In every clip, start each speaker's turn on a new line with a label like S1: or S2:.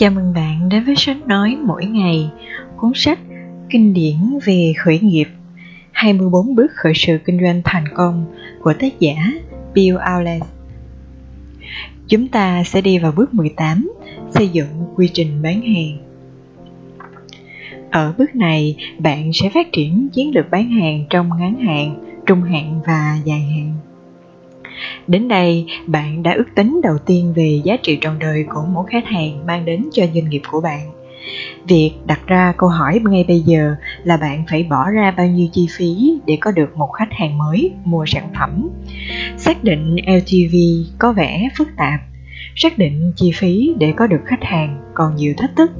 S1: Chào mừng bạn đến với sách nói mỗi ngày, cuốn sách kinh điển về khởi nghiệp 24 bước khởi sự kinh doanh thành công của tác giả Bill Aules. Chúng ta sẽ đi vào bước 18, xây dựng quy trình bán hàng. Ở bước này, bạn sẽ phát triển chiến lược bán hàng trong ngắn hạn, trung hạn và dài hạn. Đến đây, bạn đã ước tính đầu tiên về giá trị trọn đời của mỗi khách hàng mang đến cho doanh nghiệp của bạn. Việc đặt ra câu hỏi ngay bây giờ là bạn phải bỏ ra bao nhiêu chi phí để có được một khách hàng mới mua sản phẩm. Xác định LTV có vẻ phức tạp, xác định chi phí để có được khách hàng còn nhiều thách thức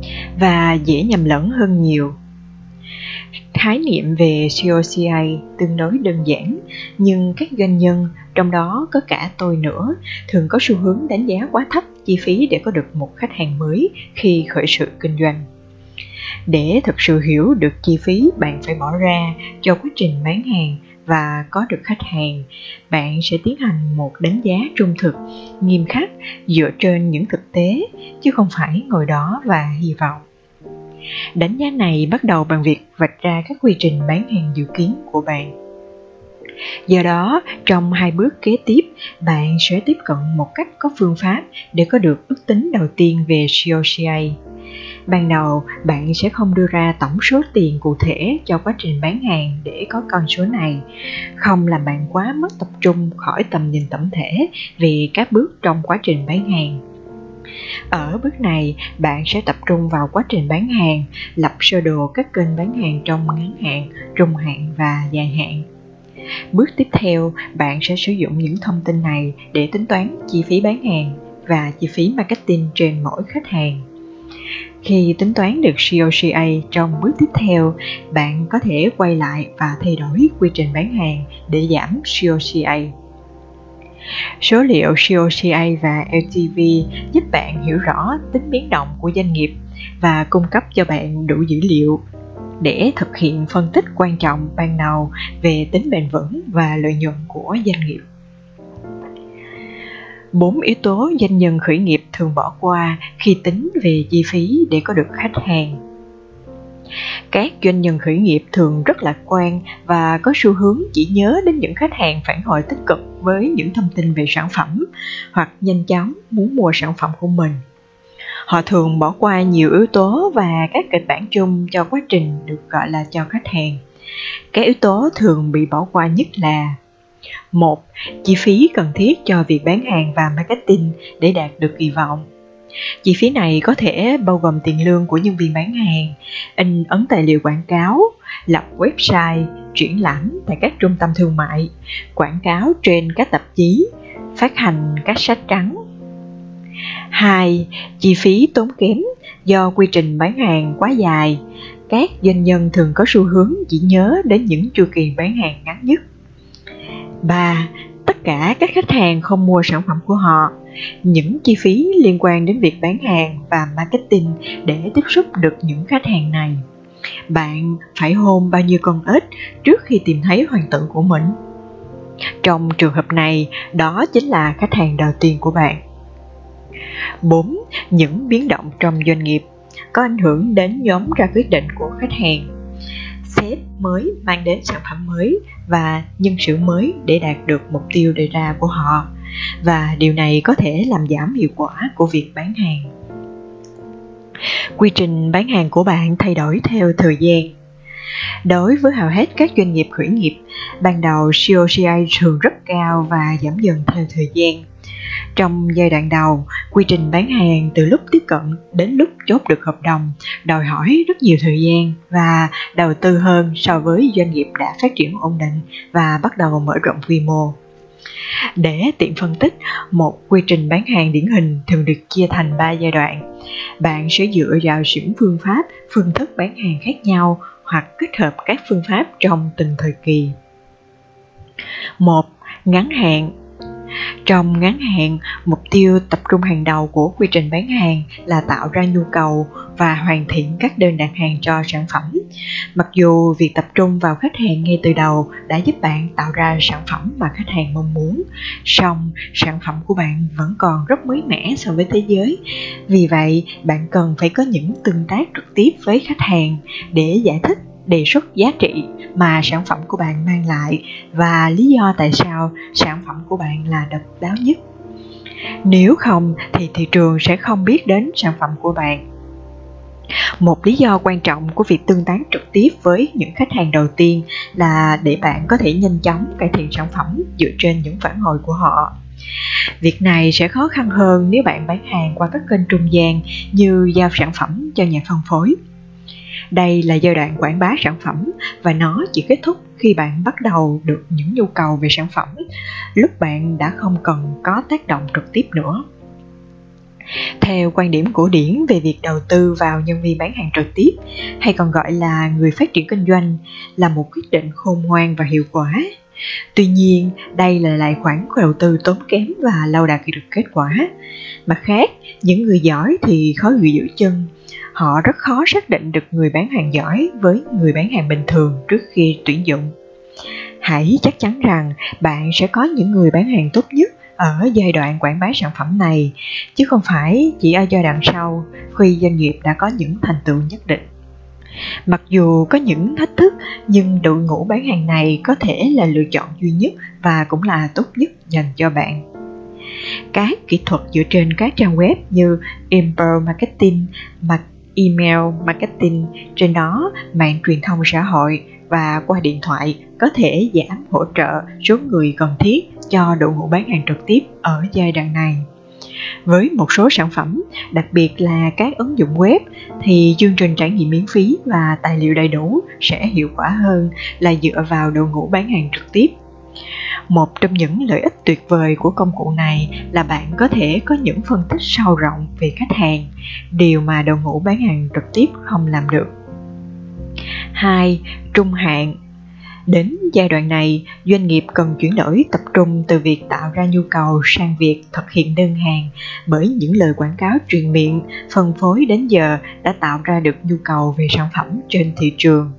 S1: và dễ nhầm lẫn hơn nhiều khái niệm về COCI tương đối đơn giản nhưng các doanh nhân trong đó có cả tôi nữa. Thường có xu hướng đánh giá quá thấp chi phí để có được một khách hàng mới khi khởi sự kinh doanh. Để thực sự hiểu được chi phí, bạn phải bỏ ra cho quá trình bán hàng và có được khách hàng. Bạn sẽ tiến hành một đánh giá trung thực, nghiêm khắc dựa trên những thực tế, chứ không phải ngồi đó và hy vọng. Đánh giá này bắt đầu bằng việc vạch ra các quy trình bán hàng dự kiến của bạn. Do đó, trong hai bước kế tiếp, bạn sẽ tiếp cận một cách có phương pháp để có được ước tính đầu tiên về COCA. Ban đầu, bạn sẽ không đưa ra tổng số tiền cụ thể cho quá trình bán hàng để có con số này, không làm bạn quá mất tập trung khỏi tầm nhìn tổng thể về các bước trong quá trình bán hàng ở bước này, bạn sẽ tập trung vào quá trình bán hàng, lập sơ đồ các kênh bán hàng trong ngắn hạn, trung hạn và dài hạn. Bước tiếp theo, bạn sẽ sử dụng những thông tin này để tính toán chi phí bán hàng và chi phí marketing trên mỗi khách hàng. Khi tính toán được COCA trong bước tiếp theo, bạn có thể quay lại và thay đổi quy trình bán hàng để giảm COCA. Số liệu COCA và LTV giúp bạn hiểu rõ tính biến động của doanh nghiệp và cung cấp cho bạn đủ dữ liệu để thực hiện phân tích quan trọng ban đầu về tính bền vững và lợi nhuận của doanh nghiệp. Bốn yếu tố doanh nhân khởi nghiệp thường bỏ qua khi tính về chi phí để có được khách hàng các doanh nhân khởi nghiệp thường rất lạc quan và có xu hướng chỉ nhớ đến những khách hàng phản hồi tích cực với những thông tin về sản phẩm hoặc nhanh chóng muốn mua sản phẩm của mình họ thường bỏ qua nhiều yếu tố và các kịch bản chung cho quá trình được gọi là cho khách hàng các yếu tố thường bị bỏ qua nhất là một chi phí cần thiết cho việc bán hàng và marketing để đạt được kỳ vọng Chi phí này có thể bao gồm tiền lương của nhân viên bán hàng, in ấn tài liệu quảng cáo, lập website, triển lãm tại các trung tâm thương mại, quảng cáo trên các tạp chí, phát hành các sách trắng. 2. Chi phí tốn kém do quy trình bán hàng quá dài. Các doanh nhân thường có xu hướng chỉ nhớ đến những chu kỳ bán hàng ngắn nhất. 3. Tất cả các khách hàng không mua sản phẩm của họ những chi phí liên quan đến việc bán hàng và marketing để tiếp xúc được những khách hàng này bạn phải hôn bao nhiêu con ếch trước khi tìm thấy hoàng tử của mình trong trường hợp này, đó chính là khách hàng đầu tiên của bạn 4. Những biến động trong doanh nghiệp có ảnh hưởng đến nhóm ra quyết định của khách hàng. Sếp mới mang đến sản phẩm mới và nhân sự mới để đạt được mục tiêu đề ra của họ. Và điều này có thể làm giảm hiệu quả của việc bán hàng. Quy trình bán hàng của bạn thay đổi theo thời gian. Đối với hầu hết các doanh nghiệp khởi nghiệp, ban đầu COCI thường rất cao và giảm dần theo thời gian trong giai đoạn đầu quy trình bán hàng từ lúc tiếp cận đến lúc chốt được hợp đồng đòi hỏi rất nhiều thời gian và đầu tư hơn so với doanh nghiệp đã phát triển ổn định và bắt đầu mở rộng quy mô để tiện phân tích, một quy trình bán hàng điển hình thường được chia thành 3 giai đoạn. Bạn sẽ dựa vào những phương pháp, phương thức bán hàng khác nhau hoặc kết hợp các phương pháp trong từng thời kỳ. một Ngắn hạn trong ngắn hạn, mục tiêu tập trung hàng đầu của quy trình bán hàng là tạo ra nhu cầu, và hoàn thiện các đơn đặt hàng cho sản phẩm. Mặc dù việc tập trung vào khách hàng ngay từ đầu đã giúp bạn tạo ra sản phẩm mà khách hàng mong muốn, song sản phẩm của bạn vẫn còn rất mới mẻ so với thế giới. Vì vậy, bạn cần phải có những tương tác trực tiếp với khách hàng để giải thích đề xuất giá trị mà sản phẩm của bạn mang lại và lý do tại sao sản phẩm của bạn là độc đáo nhất. Nếu không thì thị trường sẽ không biết đến sản phẩm của bạn. Một lý do quan trọng của việc tương tác trực tiếp với những khách hàng đầu tiên là để bạn có thể nhanh chóng cải thiện sản phẩm dựa trên những phản hồi của họ. Việc này sẽ khó khăn hơn nếu bạn bán hàng qua các kênh trung gian như giao sản phẩm cho nhà phân phối đây là giai đoạn quảng bá sản phẩm và nó chỉ kết thúc khi bạn bắt đầu được những nhu cầu về sản phẩm. Lúc bạn đã không cần có tác động trực tiếp nữa. Theo quan điểm cổ điển về việc đầu tư vào nhân viên bán hàng trực tiếp, hay còn gọi là người phát triển kinh doanh, là một quyết định khôn ngoan và hiệu quả. Tuy nhiên, đây là lại khoản đầu tư tốn kém và lâu đạt được kết quả. Mặt khác, những người giỏi thì khó gửi giữ chân họ rất khó xác định được người bán hàng giỏi với người bán hàng bình thường trước khi tuyển dụng. Hãy chắc chắn rằng bạn sẽ có những người bán hàng tốt nhất ở giai đoạn quảng bá sản phẩm này chứ không phải chỉ ở giai đoạn sau khi doanh nghiệp đã có những thành tựu nhất định. Mặc dù có những thách thức nhưng đội ngũ bán hàng này có thể là lựa chọn duy nhất và cũng là tốt nhất dành cho bạn. Các kỹ thuật dựa trên các trang web như Inbound Marketing, email marketing trên đó, mạng truyền thông xã hội và qua điện thoại có thể giảm hỗ trợ số người cần thiết cho đội ngũ bán hàng trực tiếp ở giai đoạn này. Với một số sản phẩm, đặc biệt là các ứng dụng web, thì chương trình trải nghiệm miễn phí và tài liệu đầy đủ sẽ hiệu quả hơn là dựa vào đội ngũ bán hàng trực tiếp một trong những lợi ích tuyệt vời của công cụ này là bạn có thể có những phân tích sâu rộng về khách hàng điều mà đội ngũ bán hàng trực tiếp không làm được 2. Trung hạn Đến giai đoạn này, doanh nghiệp cần chuyển đổi tập trung từ việc tạo ra nhu cầu sang việc thực hiện đơn hàng bởi những lời quảng cáo truyền miệng, phân phối đến giờ đã tạo ra được nhu cầu về sản phẩm trên thị trường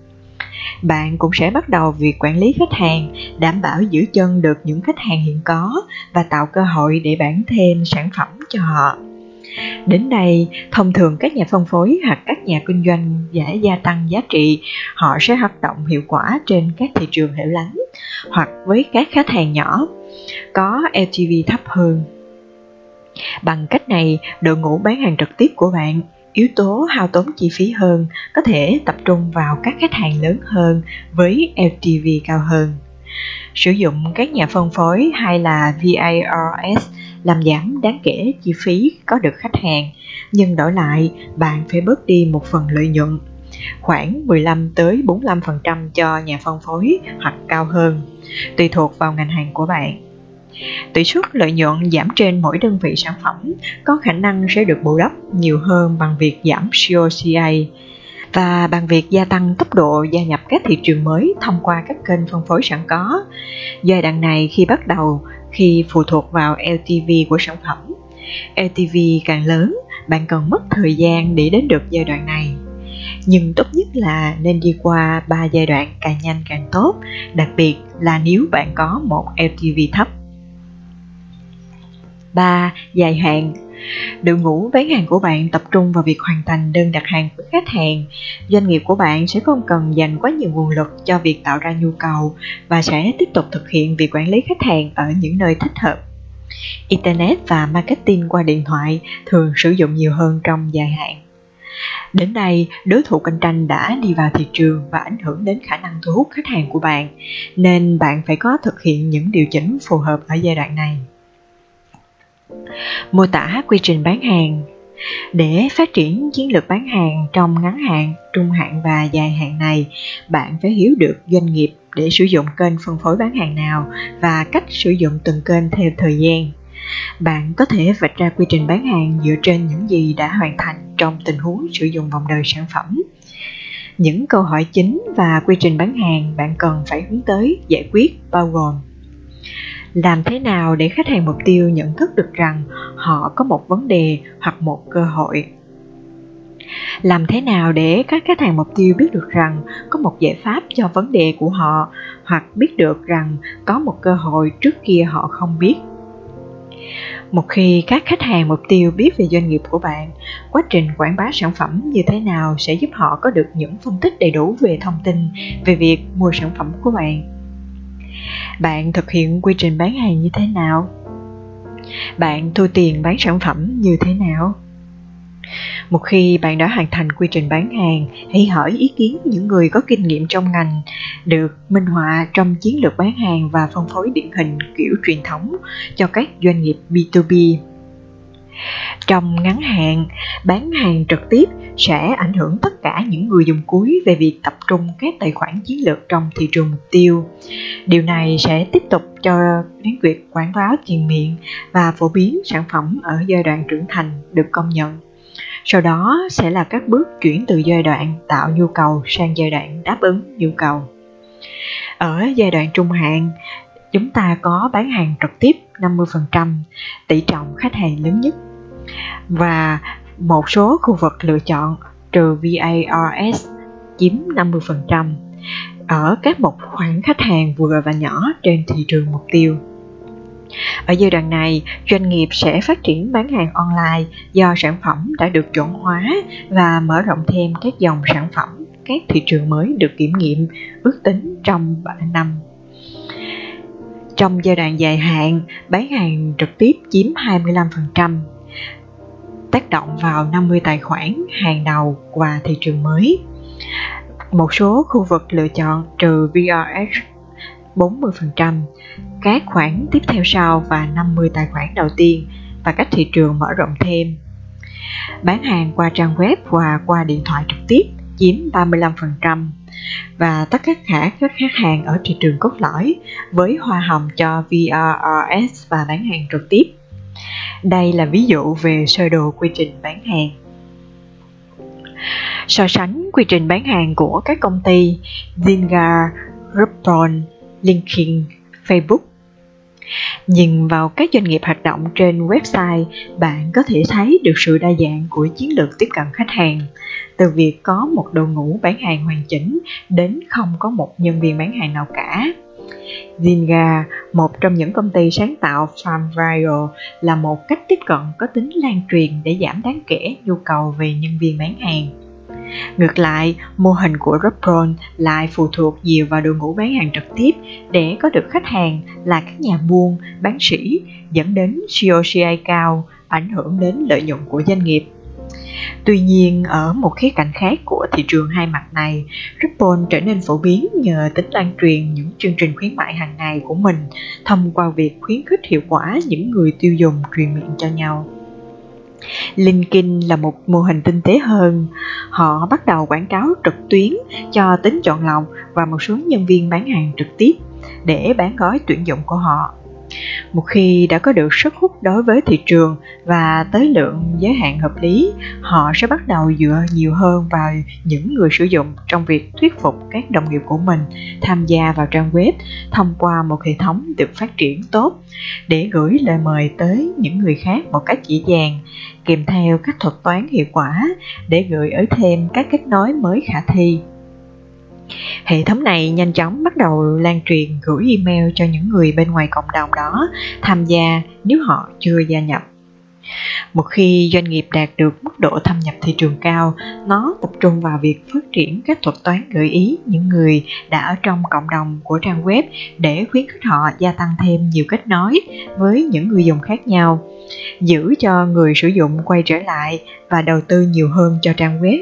S1: bạn cũng sẽ bắt đầu việc quản lý khách hàng đảm bảo giữ chân được những khách hàng hiện có và tạo cơ hội để bán thêm sản phẩm cho họ Đến đây, thông thường các nhà phân phối hoặc các nhà kinh doanh để gia tăng giá trị, họ sẽ hoạt động hiệu quả trên các thị trường hẻo lánh hoặc với các khách hàng nhỏ, có LTV thấp hơn. Bằng cách này, đội ngũ bán hàng trực tiếp của bạn yếu tố hao tốn chi phí hơn có thể tập trung vào các khách hàng lớn hơn với LTV cao hơn. Sử dụng các nhà phân phối hay là VARS làm giảm đáng kể chi phí có được khách hàng, nhưng đổi lại bạn phải bớt đi một phần lợi nhuận khoảng 15 tới 45% cho nhà phân phối hoặc cao hơn, tùy thuộc vào ngành hàng của bạn. Tỷ suất lợi nhuận giảm trên mỗi đơn vị sản phẩm có khả năng sẽ được bù đắp nhiều hơn bằng việc giảm COCA và bằng việc gia tăng tốc độ gia nhập các thị trường mới thông qua các kênh phân phối sẵn có. Giai đoạn này khi bắt đầu khi phụ thuộc vào LTV của sản phẩm. LTV càng lớn, bạn cần mất thời gian để đến được giai đoạn này. Nhưng tốt nhất là nên đi qua 3 giai đoạn càng nhanh càng tốt, đặc biệt là nếu bạn có một LTV thấp. 3. Dài hạn Đội ngũ bán hàng của bạn tập trung vào việc hoàn thành đơn đặt hàng của khách hàng. Doanh nghiệp của bạn sẽ không cần dành quá nhiều nguồn lực cho việc tạo ra nhu cầu và sẽ tiếp tục thực hiện việc quản lý khách hàng ở những nơi thích hợp. Internet và marketing qua điện thoại thường sử dụng nhiều hơn trong dài hạn. Đến đây, đối thủ cạnh tranh đã đi vào thị trường và ảnh hưởng đến khả năng thu hút khách hàng của bạn, nên bạn phải có thực hiện những điều chỉnh phù hợp ở giai đoạn này mô tả quy trình bán hàng. Để phát triển chiến lược bán hàng trong ngắn hạn, trung hạn và dài hạn này, bạn phải hiểu được doanh nghiệp để sử dụng kênh phân phối bán hàng nào và cách sử dụng từng kênh theo thời gian. Bạn có thể vạch ra quy trình bán hàng dựa trên những gì đã hoàn thành trong tình huống sử dụng vòng đời sản phẩm. Những câu hỏi chính và quy trình bán hàng bạn cần phải hướng tới giải quyết bao gồm làm thế nào để khách hàng mục tiêu nhận thức được rằng họ có một vấn đề hoặc một cơ hội? Làm thế nào để các khách hàng mục tiêu biết được rằng có một giải pháp cho vấn đề của họ hoặc biết được rằng có một cơ hội trước kia họ không biết? Một khi các khách hàng mục tiêu biết về doanh nghiệp của bạn, quá trình quảng bá sản phẩm như thế nào sẽ giúp họ có được những phân tích đầy đủ về thông tin về việc mua sản phẩm của bạn? Bạn thực hiện quy trình bán hàng như thế nào? Bạn thu tiền bán sản phẩm như thế nào? Một khi bạn đã hoàn thành quy trình bán hàng, hãy hỏi ý kiến những người có kinh nghiệm trong ngành, được minh họa trong chiến lược bán hàng và phân phối điển hình kiểu truyền thống cho các doanh nghiệp B2B trong ngắn hạn, bán hàng trực tiếp sẽ ảnh hưởng tất cả những người dùng cuối về việc tập trung các tài khoản chiến lược trong thị trường mục tiêu. Điều này sẽ tiếp tục cho đến việc quảng bá truyền miệng và phổ biến sản phẩm ở giai đoạn trưởng thành được công nhận. Sau đó sẽ là các bước chuyển từ giai đoạn tạo nhu cầu sang giai đoạn đáp ứng nhu cầu. Ở giai đoạn trung hạn, chúng ta có bán hàng trực tiếp 50%, tỷ trọng khách hàng lớn nhất và một số khu vực lựa chọn trừ VARS chiếm 50% ở các một khoản khách hàng vừa và nhỏ trên thị trường mục tiêu. Ở giai đoạn này, doanh nghiệp sẽ phát triển bán hàng online do sản phẩm đã được chuẩn hóa và mở rộng thêm các dòng sản phẩm các thị trường mới được kiểm nghiệm ước tính trong 3 năm. Trong giai đoạn dài hạn, bán hàng trực tiếp chiếm 25%, tác động vào 50 tài khoản hàng đầu và thị trường mới. Một số khu vực lựa chọn trừ VRS 40%, các khoản tiếp theo sau và 50 tài khoản đầu tiên và các thị trường mở rộng thêm. Bán hàng qua trang web và qua điện thoại trực tiếp chiếm 35% và tất cả các khách hàng ở thị trường cốt lõi với hoa hồng cho VRRS và bán hàng trực tiếp. Đây là ví dụ về sơ đồ quy trình bán hàng. So sánh quy trình bán hàng của các công ty Zynga, Groupon, LinkedIn, Facebook. Nhìn vào các doanh nghiệp hoạt động trên website, bạn có thể thấy được sự đa dạng của chiến lược tiếp cận khách hàng, từ việc có một đội ngũ bán hàng hoàn chỉnh đến không có một nhân viên bán hàng nào cả. Zynga, một trong những công ty sáng tạo Farm Viral, là một cách tiếp cận có tính lan truyền để giảm đáng kể nhu cầu về nhân viên bán hàng. Ngược lại, mô hình của Repron lại phụ thuộc nhiều vào đội ngũ bán hàng trực tiếp để có được khách hàng là các nhà buôn, bán sĩ, dẫn đến COCI cao, ảnh hưởng đến lợi nhuận của doanh nghiệp. Tuy nhiên, ở một khía cạnh khác của thị trường hai mặt này, Groupon trở nên phổ biến nhờ tính lan truyền những chương trình khuyến mại hàng ngày của mình thông qua việc khuyến khích hiệu quả những người tiêu dùng truyền miệng cho nhau. LinkedIn là một mô hình tinh tế hơn. Họ bắt đầu quảng cáo trực tuyến cho tính chọn lọc và một số nhân viên bán hàng trực tiếp để bán gói tuyển dụng của họ một khi đã có được sức hút đối với thị trường và tới lượng giới hạn hợp lý, họ sẽ bắt đầu dựa nhiều hơn vào những người sử dụng trong việc thuyết phục các đồng nghiệp của mình tham gia vào trang web thông qua một hệ thống được phát triển tốt để gửi lời mời tới những người khác một cách dễ dàng, kèm theo các thuật toán hiệu quả để gửi ở thêm các kết nối mới khả thi. Hệ thống này nhanh chóng bắt đầu lan truyền gửi email cho những người bên ngoài cộng đồng đó tham gia nếu họ chưa gia nhập. Một khi doanh nghiệp đạt được mức độ thâm nhập thị trường cao, nó tập trung vào việc phát triển các thuật toán gợi ý những người đã ở trong cộng đồng của trang web để khuyến khích họ gia tăng thêm nhiều kết nối với những người dùng khác nhau, giữ cho người sử dụng quay trở lại và đầu tư nhiều hơn cho trang web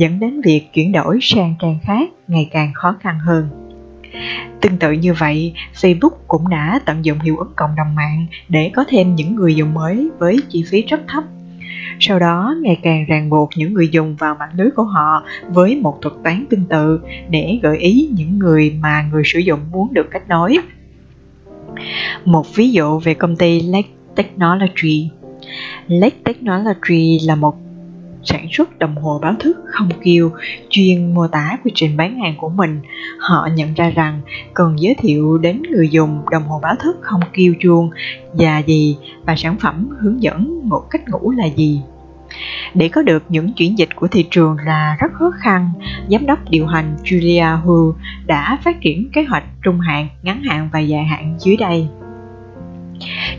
S1: dẫn đến việc chuyển đổi sang trang khác ngày càng khó khăn hơn. Tương tự như vậy, Facebook cũng đã tận dụng hiệu ứng cộng đồng mạng để có thêm những người dùng mới với chi phí rất thấp. Sau đó, ngày càng ràng buộc những người dùng vào mạng lưới của họ với một thuật toán tương tự để gợi ý những người mà người sử dụng muốn được kết nối. Một ví dụ về công ty Lake Technology. Lake Technology là một sản xuất đồng hồ báo thức không kêu chuyên mô tả quy trình bán hàng của mình họ nhận ra rằng cần giới thiệu đến người dùng đồng hồ báo thức không kêu chuông và gì và sản phẩm hướng dẫn một cách ngủ là gì Để có được những chuyển dịch của thị trường là rất khó khăn, giám đốc điều hành Julia Hu đã phát triển kế hoạch trung hạn, ngắn hạn và dài hạn dưới đây.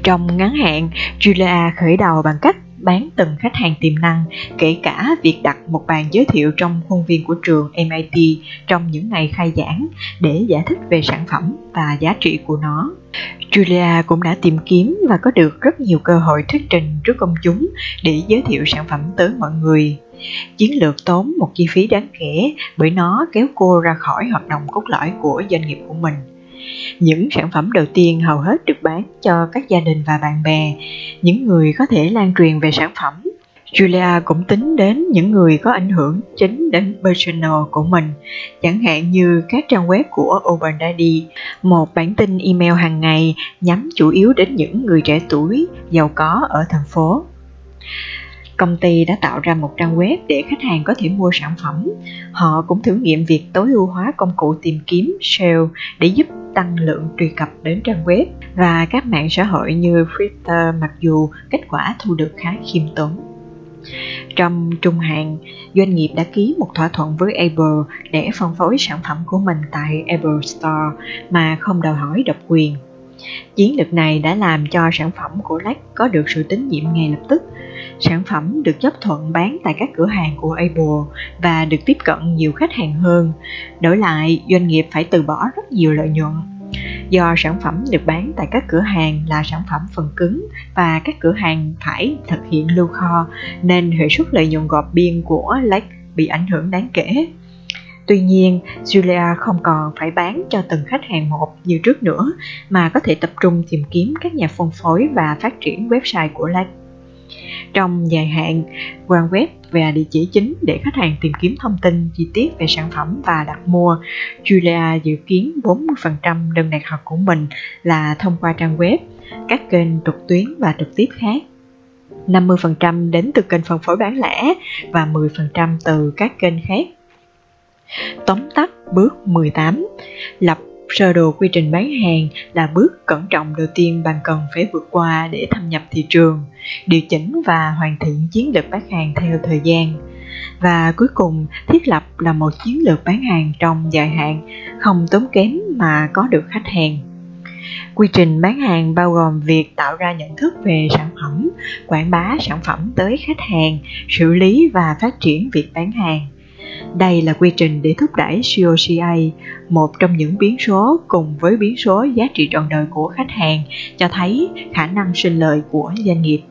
S1: Trong ngắn hạn, Julia khởi đầu bằng cách bán từng khách hàng tiềm năng, kể cả việc đặt một bàn giới thiệu trong khuôn viên của trường MIT trong những ngày khai giảng để giải thích về sản phẩm và giá trị của nó. Julia cũng đã tìm kiếm và có được rất nhiều cơ hội thuyết trình trước công chúng để giới thiệu sản phẩm tới mọi người. Chiến lược tốn một chi phí đáng kể bởi nó kéo cô ra khỏi hoạt động cốt lõi của doanh nghiệp của mình. Những sản phẩm đầu tiên hầu hết được bán cho các gia đình và bạn bè, những người có thể lan truyền về sản phẩm. Julia cũng tính đến những người có ảnh hưởng chính đến personal của mình, chẳng hạn như các trang web của Urban Daddy, một bản tin email hàng ngày nhắm chủ yếu đến những người trẻ tuổi, giàu có ở thành phố. Công ty đã tạo ra một trang web để khách hàng có thể mua sản phẩm. Họ cũng thử nghiệm việc tối ưu hóa công cụ tìm kiếm SEO để giúp tăng lượng truy cập đến trang web và các mạng xã hội như Twitter mặc dù kết quả thu được khá khiêm tốn. Trong trung hạn, doanh nghiệp đã ký một thỏa thuận với Apple để phân phối sản phẩm của mình tại Apple Store mà không đòi hỏi độc quyền. Chiến lược này đã làm cho sản phẩm của Lack có được sự tín nhiệm ngay lập tức. Sản phẩm được chấp thuận bán tại các cửa hàng của Apple và được tiếp cận nhiều khách hàng hơn. Đổi lại, doanh nghiệp phải từ bỏ rất nhiều lợi nhuận. Do sản phẩm được bán tại các cửa hàng là sản phẩm phần cứng và các cửa hàng phải thực hiện lưu kho nên hệ suất lợi nhuận gọp biên của Lake bị ảnh hưởng đáng kể. Tuy nhiên, Julia không còn phải bán cho từng khách hàng một như trước nữa, mà có thể tập trung tìm kiếm các nhà phân phối và phát triển website của Lake. Trong dài hạn, trang web và địa chỉ chính để khách hàng tìm kiếm thông tin chi tiết về sản phẩm và đặt mua. Julia dự kiến 40% đơn đặt hàng của mình là thông qua trang web, các kênh trực tuyến và trực tiếp khác. 50% đến từ kênh phân phối bán lẻ và 10% từ các kênh khác Tóm tắt bước 18 Lập sơ đồ quy trình bán hàng là bước cẩn trọng đầu tiên bạn cần phải vượt qua để thâm nhập thị trường, điều chỉnh và hoàn thiện chiến lược bán hàng theo thời gian. Và cuối cùng, thiết lập là một chiến lược bán hàng trong dài hạn, không tốn kém mà có được khách hàng. Quy trình bán hàng bao gồm việc tạo ra nhận thức về sản phẩm, quảng bá sản phẩm tới khách hàng, xử lý và phát triển việc bán hàng đây là quy trình để thúc đẩy COCA, một trong những biến số cùng với biến số giá trị trọn đời của khách hàng, cho thấy khả năng sinh lời của doanh nghiệp.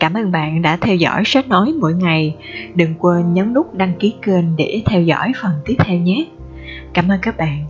S1: Cảm ơn bạn đã theo dõi sách nói mỗi ngày. Đừng quên nhấn nút đăng ký kênh để theo dõi phần tiếp theo nhé. Cảm ơn các bạn.